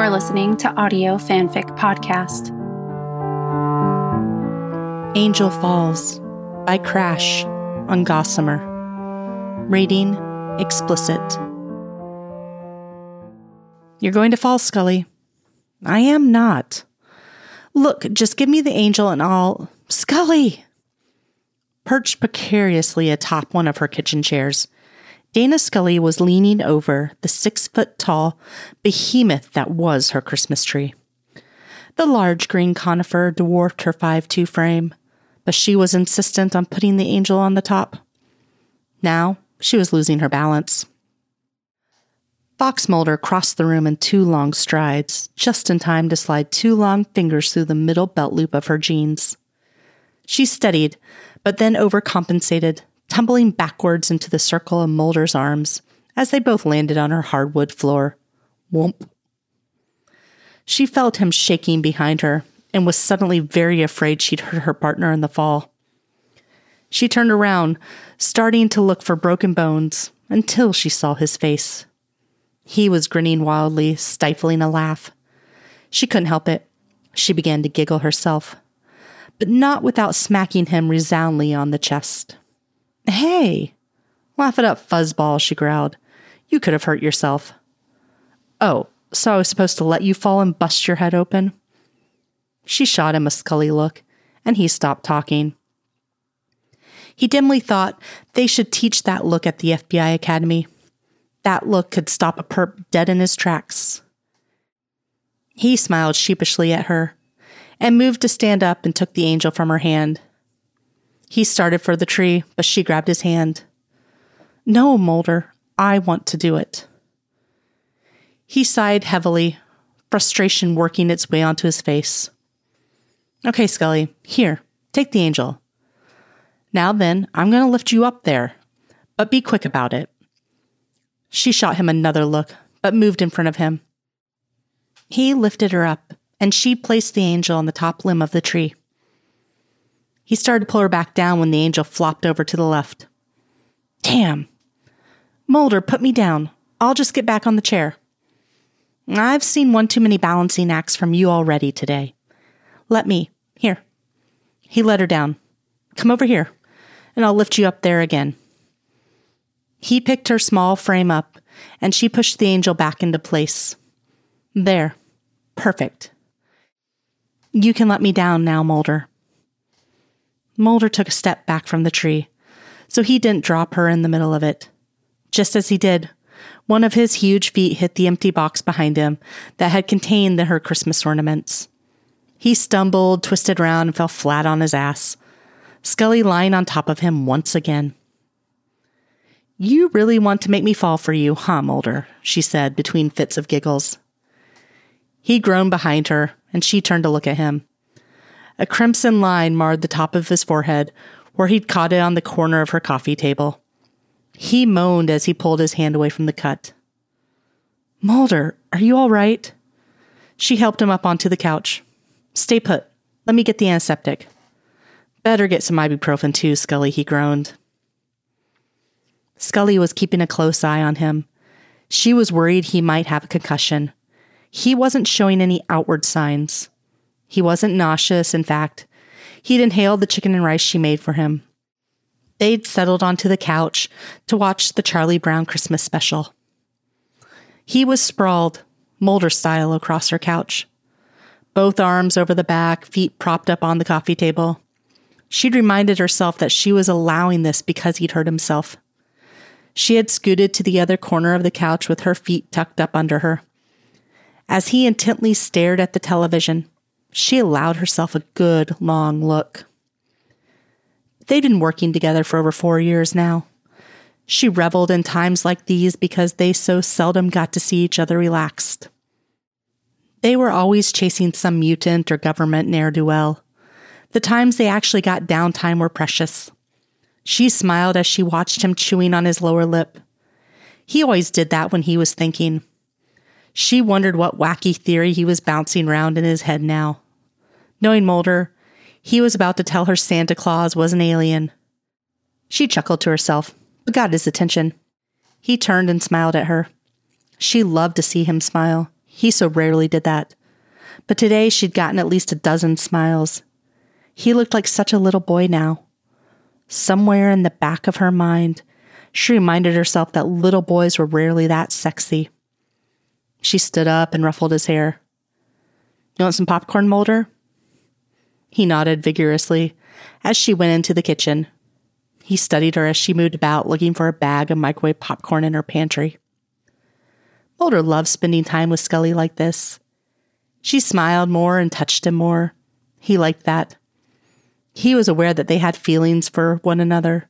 are listening to Audio Fanfic Podcast. Angel Falls by Crash on Gossamer. Rating explicit. You're going to fall, Scully. I am not. Look, just give me the angel and I'll. Scully! Perched precariously atop one of her kitchen chairs, Dana Scully was leaning over the six foot tall behemoth that was her Christmas tree. The large green conifer dwarfed her 5 2 frame, but she was insistent on putting the angel on the top. Now she was losing her balance. Fox Mulder crossed the room in two long strides, just in time to slide two long fingers through the middle belt loop of her jeans. She steadied, but then overcompensated, tumbling backwards into the circle of Mulder's arms as they both landed on her hardwood floor. Whoomp. She felt him shaking behind her and was suddenly very afraid she'd hurt her partner in the fall. She turned around, starting to look for broken bones, until she saw his face. He was grinning wildly, stifling a laugh. She couldn't help it. She began to giggle herself, but not without smacking him resoundingly on the chest. Hey! Laugh it up, fuzzball, she growled. You could have hurt yourself. Oh, so I was supposed to let you fall and bust your head open? She shot him a scully look, and he stopped talking. He dimly thought they should teach that look at the FBI Academy. That look could stop a perp dead in his tracks. He smiled sheepishly at her and moved to stand up and took the angel from her hand. He started for the tree, but she grabbed his hand. No, Mulder, I want to do it. He sighed heavily, frustration working its way onto his face. Okay, Scully, here, take the angel. Now then, I'm going to lift you up there, but be quick about it. She shot him another look, but moved in front of him. He lifted her up, and she placed the angel on the top limb of the tree. He started to pull her back down when the angel flopped over to the left. Damn. Mulder, put me down. I'll just get back on the chair. I've seen one too many balancing acts from you already today. Let me. Here. He let her down. Come over here, and I'll lift you up there again. He picked her small frame up, and she pushed the angel back into place. There. Perfect. You can let me down now, Mulder. Mulder took a step back from the tree, so he didn't drop her in the middle of it. Just as he did, one of his huge feet hit the empty box behind him that had contained the, her Christmas ornaments. He stumbled, twisted around, and fell flat on his ass, Scully lying on top of him once again. You really want to make me fall for you, huh, Mulder? she said between fits of giggles. He groaned behind her, and she turned to look at him. A crimson line marred the top of his forehead, where he'd caught it on the corner of her coffee table. He moaned as he pulled his hand away from the cut. Mulder, are you all right? She helped him up onto the couch. Stay put. Let me get the antiseptic. Better get some ibuprofen too, Scully, he groaned. Scully was keeping a close eye on him. She was worried he might have a concussion. He wasn't showing any outward signs. He wasn't nauseous, in fact. He'd inhaled the chicken and rice she made for him. They'd settled onto the couch to watch the Charlie Brown Christmas special. He was sprawled, Mulder style, across her couch. Both arms over the back, feet propped up on the coffee table. She'd reminded herself that she was allowing this because he'd hurt himself. She had scooted to the other corner of the couch with her feet tucked up under her. As he intently stared at the television, she allowed herself a good long look. They'd been working together for over four years now. She reveled in times like these because they so seldom got to see each other relaxed. They were always chasing some mutant or government ne'er do well. The times they actually got downtime were precious. She smiled as she watched him chewing on his lower lip. He always did that when he was thinking. She wondered what wacky theory he was bouncing around in his head now. Knowing Mulder, he was about to tell her Santa Claus was an alien. She chuckled to herself, but got his attention. He turned and smiled at her. She loved to see him smile. He so rarely did that. But today she'd gotten at least a dozen smiles. He looked like such a little boy now. Somewhere in the back of her mind, she reminded herself that little boys were rarely that sexy. She stood up and ruffled his hair. You want some popcorn, Mulder? He nodded vigorously as she went into the kitchen. He studied her as she moved about looking for a bag of microwave popcorn in her pantry. Mulder loved spending time with Scully like this. She smiled more and touched him more. He liked that. He was aware that they had feelings for one another,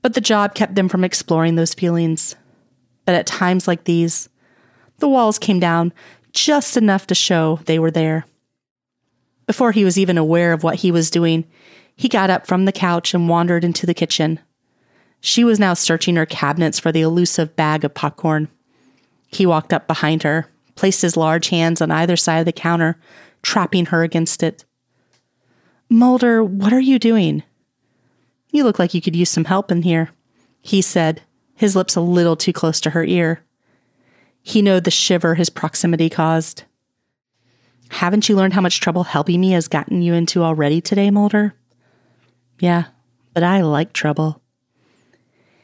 but the job kept them from exploring those feelings. But at times like these, the walls came down just enough to show they were there. Before he was even aware of what he was doing, he got up from the couch and wandered into the kitchen. She was now searching her cabinets for the elusive bag of popcorn. He walked up behind her, placed his large hands on either side of the counter, trapping her against it. Mulder, what are you doing? You look like you could use some help in here, he said, his lips a little too close to her ear. He knew the shiver his proximity caused. Haven't you learned how much trouble helping me has gotten you into already today, Mulder? Yeah, but I like trouble.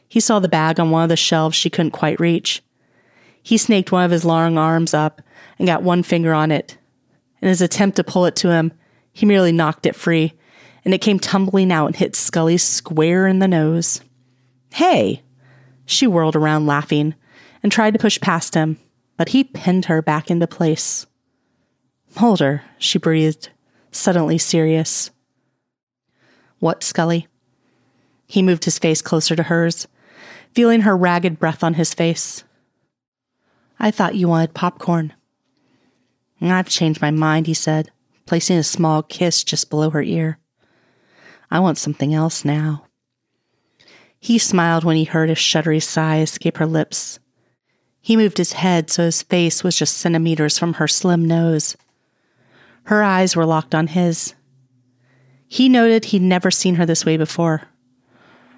He saw the bag on one of the shelves she couldn't quite reach. He snaked one of his long arms up and got one finger on it. In his attempt to pull it to him, he merely knocked it free, and it came tumbling out and hit Scully square in the nose. Hey! She whirled around laughing and tried to push past him, but he pinned her back into place. Mulder, she breathed, suddenly serious. What, Scully? He moved his face closer to hers, feeling her ragged breath on his face. I thought you wanted popcorn. I've changed my mind, he said, placing a small kiss just below her ear. I want something else now. He smiled when he heard a shuddery sigh escape her lips. He moved his head so his face was just centimeters from her slim nose. Her eyes were locked on his. He noted he'd never seen her this way before.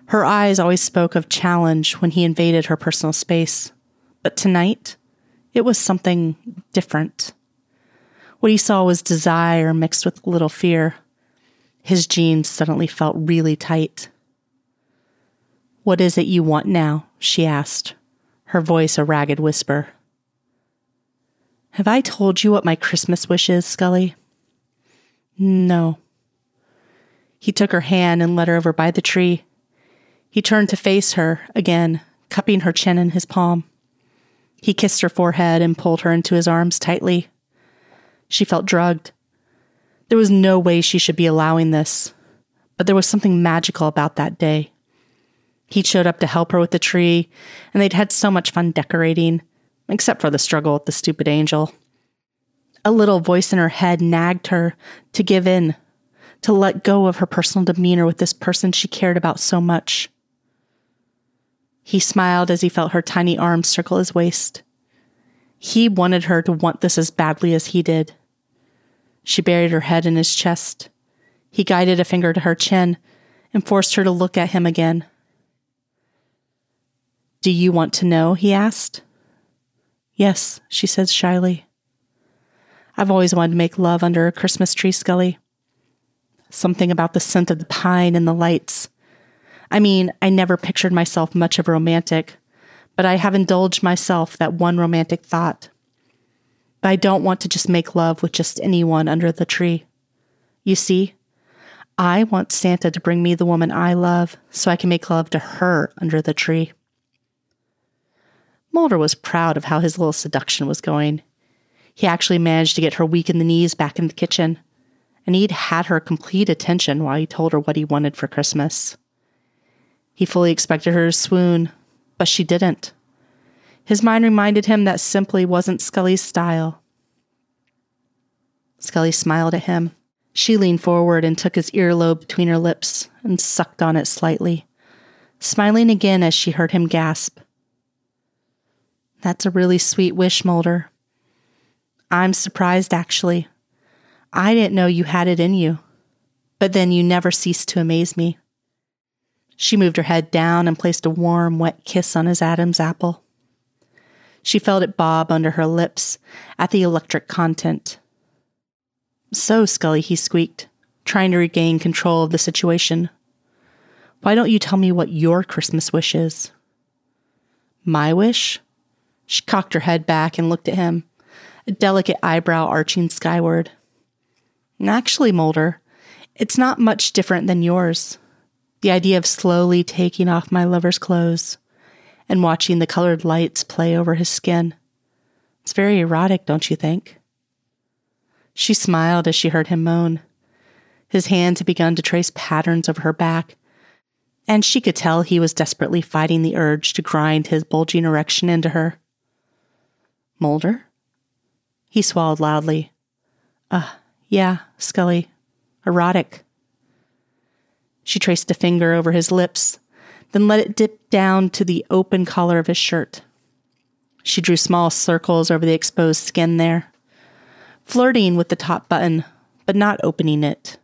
Her eyes always spoke of challenge when he invaded her personal space, but tonight it was something different. What he saw was desire mixed with a little fear. His jeans suddenly felt really tight. What is it you want now? she asked, her voice a ragged whisper. Have I told you what my Christmas wish is, Scully? No. He took her hand and led her over by the tree. He turned to face her again, cupping her chin in his palm. He kissed her forehead and pulled her into his arms tightly. She felt drugged. There was no way she should be allowing this, but there was something magical about that day. He showed up to help her with the tree, and they'd had so much fun decorating, except for the struggle with the stupid angel. A little voice in her head nagged her to give in, to let go of her personal demeanor with this person she cared about so much. He smiled as he felt her tiny arms circle his waist. He wanted her to want this as badly as he did. She buried her head in his chest. He guided a finger to her chin and forced her to look at him again. Do you want to know? he asked. Yes, she said shyly. I've always wanted to make love under a Christmas tree, Scully. Something about the scent of the pine and the lights. I mean, I never pictured myself much of a romantic, but I have indulged myself that one romantic thought. But I don't want to just make love with just anyone under the tree. You see, I want Santa to bring me the woman I love so I can make love to her under the tree. Mulder was proud of how his little seduction was going. He actually managed to get her weak in the knees back in the kitchen, and he'd had her complete attention while he told her what he wanted for Christmas. He fully expected her to swoon, but she didn't. His mind reminded him that simply wasn't Scully's style. Scully smiled at him. She leaned forward and took his earlobe between her lips and sucked on it slightly, smiling again as she heard him gasp. That's a really sweet wish, Mulder. I'm surprised, actually. I didn't know you had it in you. But then you never ceased to amaze me. She moved her head down and placed a warm, wet kiss on his Adam's apple. She felt it bob under her lips at the electric content. So, Scully, he squeaked, trying to regain control of the situation. Why don't you tell me what your Christmas wish is? My wish? She cocked her head back and looked at him, a delicate eyebrow arching skyward. Actually, Mulder, it's not much different than yours. The idea of slowly taking off my lover's clothes and watching the colored lights play over his skin. It's very erotic, don't you think? She smiled as she heard him moan. His hands had begun to trace patterns over her back, and she could tell he was desperately fighting the urge to grind his bulging erection into her. Mulder? He swallowed loudly. Uh, yeah, Scully. Erotic. She traced a finger over his lips, then let it dip down to the open collar of his shirt. She drew small circles over the exposed skin there, flirting with the top button, but not opening it.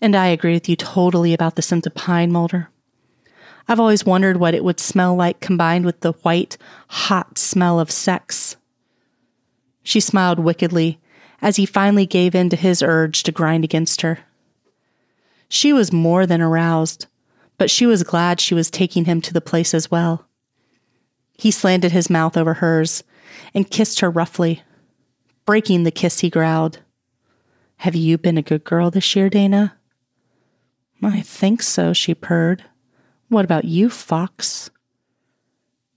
And I agree with you totally about the scent of pine, Mulder. I've always wondered what it would smell like combined with the white, hot smell of sex. She smiled wickedly as he finally gave in to his urge to grind against her. She was more than aroused, but she was glad she was taking him to the place as well. He slanted his mouth over hers and kissed her roughly. Breaking the kiss, he growled, Have you been a good girl this year, Dana? I think so, she purred. What about you, Fox?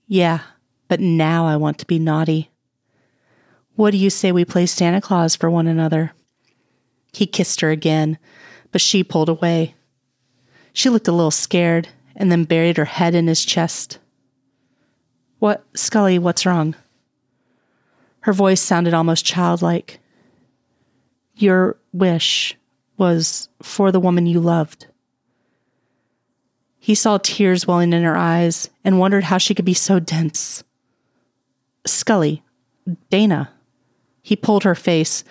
Yeah, but now I want to be naughty. What do you say we play Santa Claus for one another? He kissed her again, but she pulled away. She looked a little scared and then buried her head in his chest. What, Scully, what's wrong? Her voice sounded almost childlike. Your wish was for the woman you loved. He saw tears welling in her eyes and wondered how she could be so dense. Scully, Dana. He pulled her face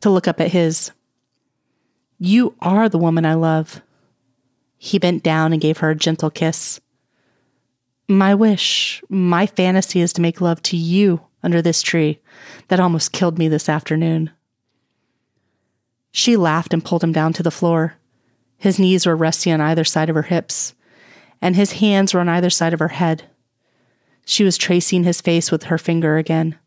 to look up at his. You are the woman I love. He bent down and gave her a gentle kiss. My wish, my fantasy is to make love to you under this tree that almost killed me this afternoon. She laughed and pulled him down to the floor. His knees were resting on either side of her hips, and his hands were on either side of her head. She was tracing his face with her finger again.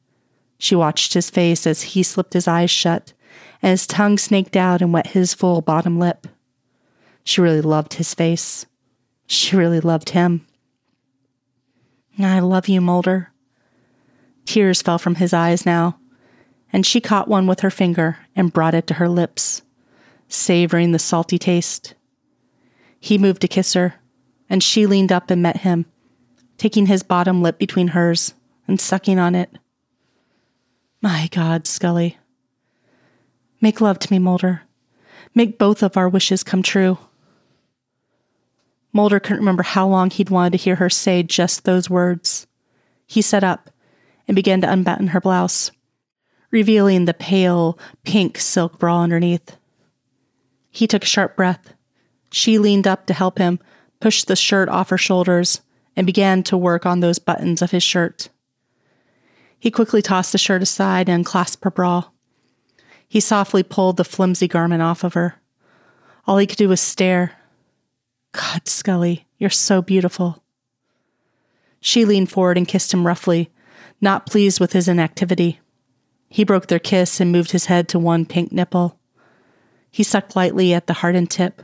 She watched his face as he slipped his eyes shut and his tongue snaked out and wet his full bottom lip. She really loved his face. She really loved him. I love you, Mulder. Tears fell from his eyes now, and she caught one with her finger and brought it to her lips, savoring the salty taste. He moved to kiss her, and she leaned up and met him, taking his bottom lip between hers and sucking on it. My God, Scully. Make love to me, Mulder. Make both of our wishes come true. Mulder couldn't remember how long he'd wanted to hear her say just those words. He sat up and began to unbutton her blouse, revealing the pale pink silk bra underneath. He took a sharp breath. She leaned up to help him push the shirt off her shoulders and began to work on those buttons of his shirt. He quickly tossed the shirt aside and clasped her bra. He softly pulled the flimsy garment off of her. All he could do was stare. God, Scully, you're so beautiful. She leaned forward and kissed him roughly, not pleased with his inactivity. He broke their kiss and moved his head to one pink nipple. He sucked lightly at the hardened tip,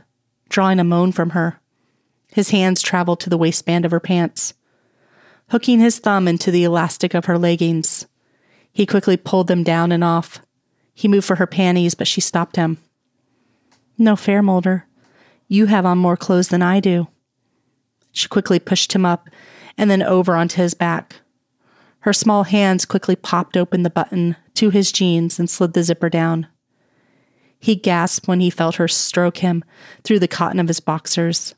drawing a moan from her. His hands traveled to the waistband of her pants. Hooking his thumb into the elastic of her leggings, he quickly pulled them down and off, he moved for her panties, but she stopped him. No fair, Mulder. You have on more clothes than I do. She quickly pushed him up and then over onto his back. Her small hands quickly popped open the button to his jeans and slid the zipper down. He gasped when he felt her stroke him through the cotton of his boxers.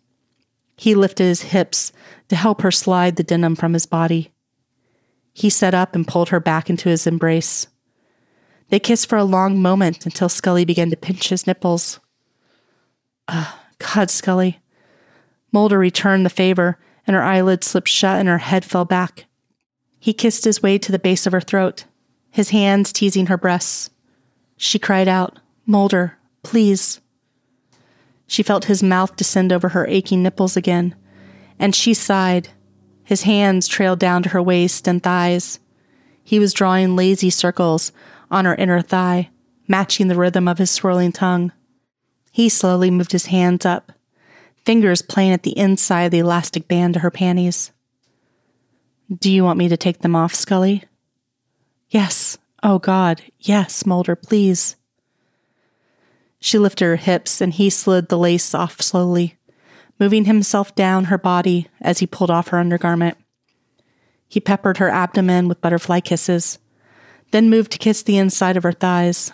He lifted his hips to help her slide the denim from his body. He sat up and pulled her back into his embrace. They kissed for a long moment until Scully began to pinch his nipples. Uh, God, Scully. Mulder returned the favor, and her eyelids slipped shut and her head fell back. He kissed his way to the base of her throat, his hands teasing her breasts. She cried out, Mulder, please. She felt his mouth descend over her aching nipples again, and she sighed. His hands trailed down to her waist and thighs. He was drawing lazy circles on her inner thigh, matching the rhythm of his swirling tongue. He slowly moved his hands up, fingers playing at the inside of the elastic band to her panties. Do you want me to take them off, Scully? Yes. Oh, God. Yes, Mulder, please. She lifted her hips and he slid the lace off slowly, moving himself down her body as he pulled off her undergarment. He peppered her abdomen with butterfly kisses, then moved to kiss the inside of her thighs.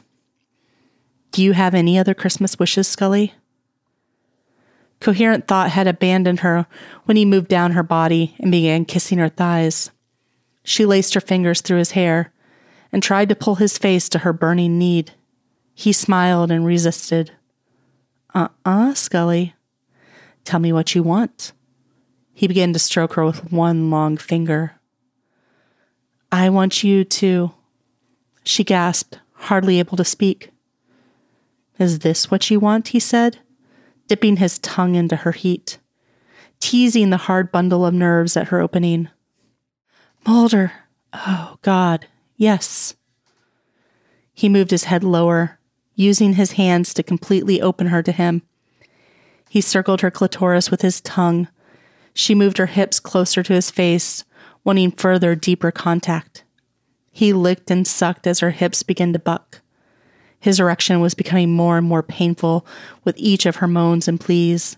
Do you have any other Christmas wishes, Scully? Coherent thought had abandoned her when he moved down her body and began kissing her thighs. She laced her fingers through his hair and tried to pull his face to her burning need. He smiled and resisted. Uh uh, Scully. Tell me what you want. He began to stroke her with one long finger. I want you to. She gasped, hardly able to speak. Is this what you want? he said dipping his tongue into her heat, teasing the hard bundle of nerves at her opening. Mulder, oh God, yes. He moved his head lower, using his hands to completely open her to him. He circled her clitoris with his tongue. She moved her hips closer to his face, wanting further, deeper contact. He licked and sucked as her hips began to buck. His erection was becoming more and more painful with each of her moans and pleas.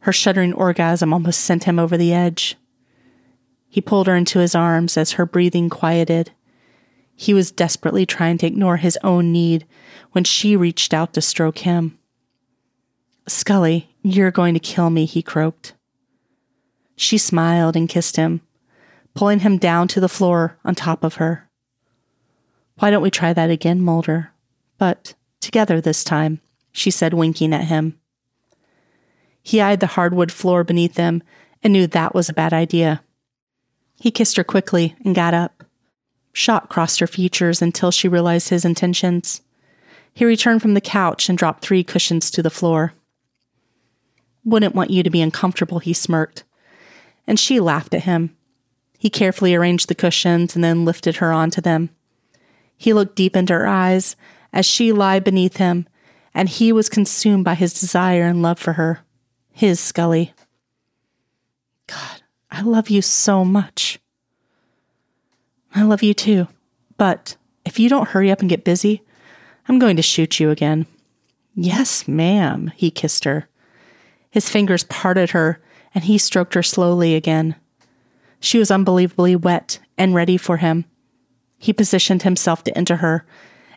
Her shuddering orgasm almost sent him over the edge. He pulled her into his arms as her breathing quieted. He was desperately trying to ignore his own need when she reached out to stroke him. Scully, you're going to kill me, he croaked. She smiled and kissed him, pulling him down to the floor on top of her. Why don't we try that again, Mulder? but together this time, she said, winking at him. He eyed the hardwood floor beneath them and knew that was a bad idea. He kissed her quickly and got up. Shock crossed her features until she realized his intentions. He returned from the couch and dropped three cushions to the floor. Wouldn't want you to be uncomfortable, he smirked. And she laughed at him. He carefully arranged the cushions and then lifted her onto them. He looked deep into her eyes as she lay beneath him, and he was consumed by his desire and love for her. His Scully. God, I love you so much. I love you too. But if you don't hurry up and get busy, I'm going to shoot you again. Yes, ma'am, he kissed her. His fingers parted her, and he stroked her slowly again. She was unbelievably wet and ready for him. He positioned himself to enter her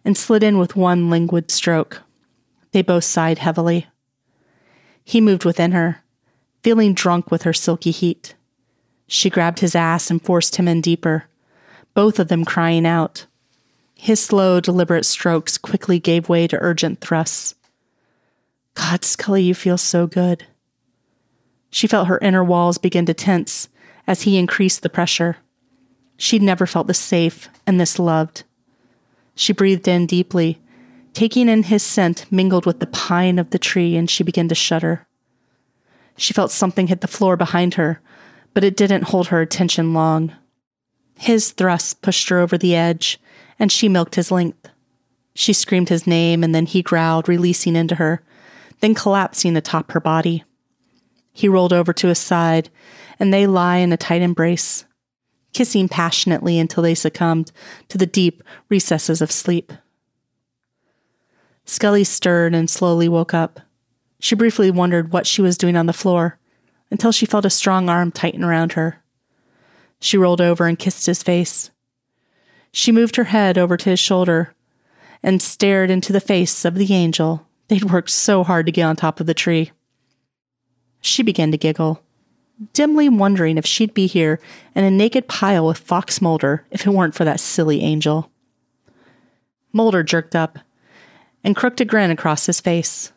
and slid in with one languid stroke. They both sighed heavily. He moved within her, feeling drunk with her silky heat. She grabbed his ass and forced him in deeper, both of them crying out. His slow, deliberate strokes quickly gave way to urgent thrusts. God, Scully, you feel so good. She felt her inner walls begin to tense as he increased the pressure. She'd never felt this safe and this loved. She breathed in deeply, taking in his scent mingled with the pine of the tree, and she began to shudder. She felt something hit the floor behind her, but it didn't hold her attention long. His thrust pushed her over the edge, and she milked his length. She screamed his name, and then he growled, releasing into her, then collapsing atop her body. He rolled over to his side, and they lie in a tight embrace kissing passionately until they succumbed to the deep recesses of sleep. Scully stirred and slowly woke up. She briefly wondered what she was doing on the floor until she felt a strong arm tighten around her. She rolled over and kissed his face. She moved her head over to his shoulder and stared into the face of the angel they'd worked so hard to get on top of the tree. She began to giggle dimly wondering if she'd be here in a naked pile with Fox Mulder if it weren't for that silly angel. Mulder jerked up and crooked a grin across his face.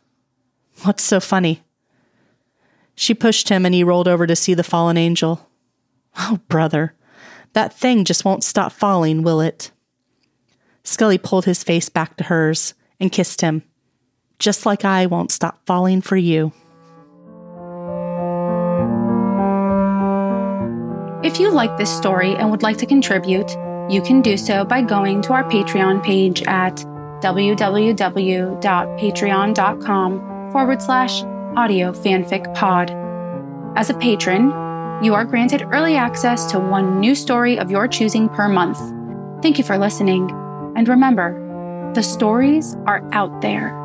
What's so funny? She pushed him and he rolled over to see the fallen angel. Oh, brother, That thing just won't stop falling, will it? Scully pulled his face back to hers and kissed him, just like I won't stop falling for you. If you like this story and would like to contribute, you can do so by going to our Patreon page at www.patreon.com forward slash audio fanfic pod. As a patron, you are granted early access to one new story of your choosing per month. Thank you for listening. And remember, the stories are out there.